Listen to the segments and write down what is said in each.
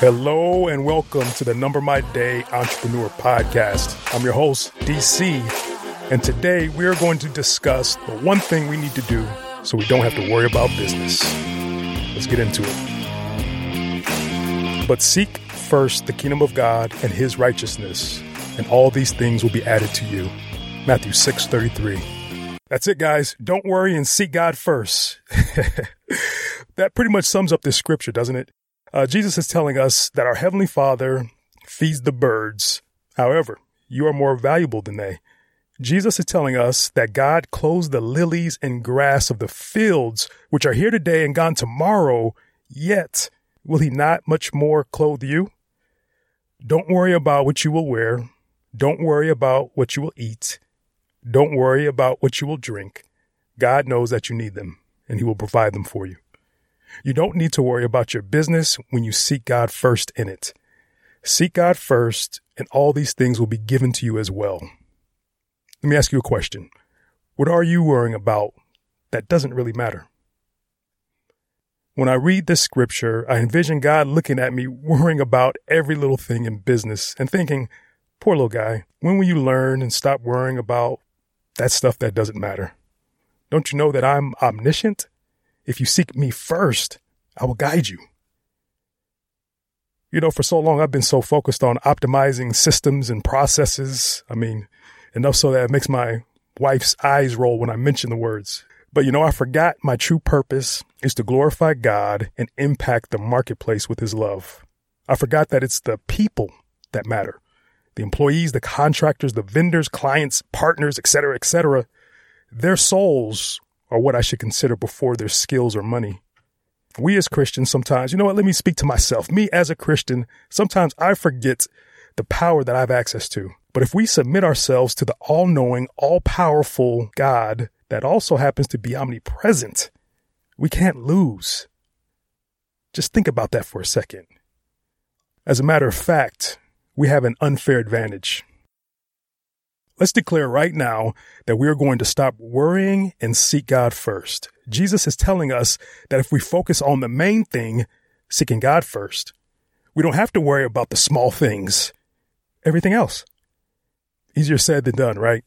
Hello and welcome to the Number My Day Entrepreneur Podcast. I'm your host, DC, and today we are going to discuss the one thing we need to do so we don't have to worry about business. Let's get into it. But seek first the kingdom of God and his righteousness, and all these things will be added to you. Matthew 6:33. That's it guys. Don't worry and seek God first. that pretty much sums up this scripture, doesn't it? Uh, Jesus is telling us that our Heavenly Father feeds the birds. However, you are more valuable than they. Jesus is telling us that God clothes the lilies and grass of the fields, which are here today and gone tomorrow, yet will He not much more clothe you? Don't worry about what you will wear. Don't worry about what you will eat. Don't worry about what you will drink. God knows that you need them, and He will provide them for you. You don't need to worry about your business when you seek God first in it. Seek God first, and all these things will be given to you as well. Let me ask you a question. What are you worrying about that doesn't really matter? When I read this scripture, I envision God looking at me, worrying about every little thing in business and thinking, poor little guy, when will you learn and stop worrying about that stuff that doesn't matter? Don't you know that I'm omniscient? If you seek me first, I will guide you. You know, for so long, I've been so focused on optimizing systems and processes. I mean, enough so that it makes my wife's eyes roll when I mention the words. But you know, I forgot my true purpose is to glorify God and impact the marketplace with his love. I forgot that it's the people that matter. The employees, the contractors, the vendors, clients, partners, etc., etc. Their souls are what I should consider before their skills or money. We as Christians sometimes, you know what, let me speak to myself. Me as a Christian, sometimes I forget the power that I have access to. But if we submit ourselves to the all knowing, all powerful God that also happens to be omnipresent, we can't lose. Just think about that for a second. As a matter of fact, we have an unfair advantage. Let's declare right now that we are going to stop worrying and seek God first. Jesus is telling us that if we focus on the main thing, seeking God first, we don't have to worry about the small things, everything else. Easier said than done, right?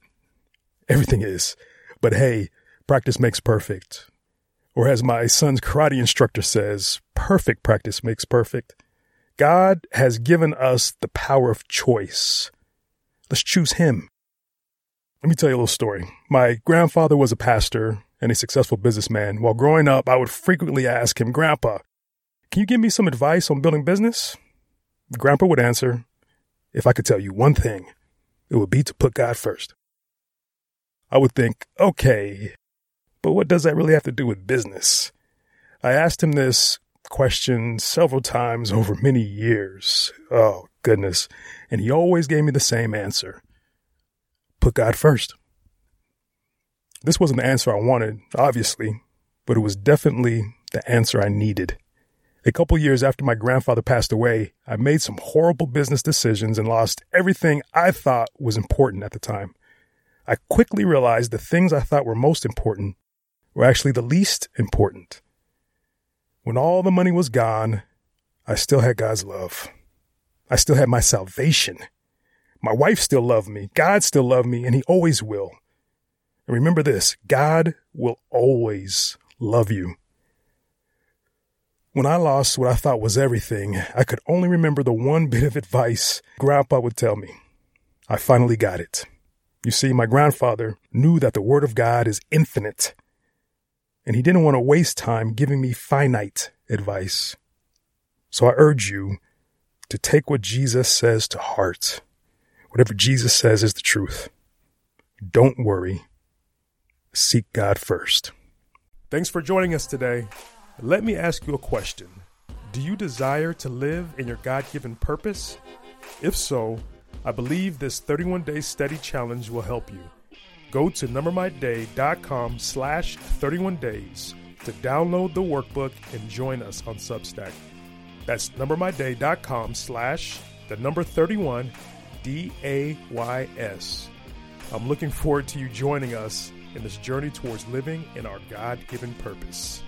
Everything is. But hey, practice makes perfect. Or as my son's karate instructor says, perfect practice makes perfect. God has given us the power of choice. Let's choose Him. Let me tell you a little story. My grandfather was a pastor and a successful businessman. While growing up, I would frequently ask him, Grandpa, can you give me some advice on building business? Grandpa would answer, If I could tell you one thing, it would be to put God first. I would think, okay, but what does that really have to do with business? I asked him this question several times over many years. Oh, goodness. And he always gave me the same answer put God first. This wasn't the answer I wanted, obviously, but it was definitely the answer I needed. A couple years after my grandfather passed away, I made some horrible business decisions and lost everything I thought was important at the time. I quickly realized the things I thought were most important were actually the least important. When all the money was gone, I still had God's love. I still had my salvation. My wife still loved me. God still loved me, and He always will. And remember this God will always love you. When I lost what I thought was everything, I could only remember the one bit of advice Grandpa would tell me. I finally got it. You see, my grandfather knew that the Word of God is infinite, and he didn't want to waste time giving me finite advice. So I urge you to take what Jesus says to heart. Whatever Jesus says is the truth. Don't worry. Seek God first. Thanks for joining us today. Let me ask you a question. Do you desire to live in your God given purpose? If so, I believe this 31 day study challenge will help you. Go to numbermyday.com slash 31 days to download the workbook and join us on Substack. That's numbermyday.com slash the number 31 D A Y S. I'm looking forward to you joining us in this journey towards living in our God given purpose.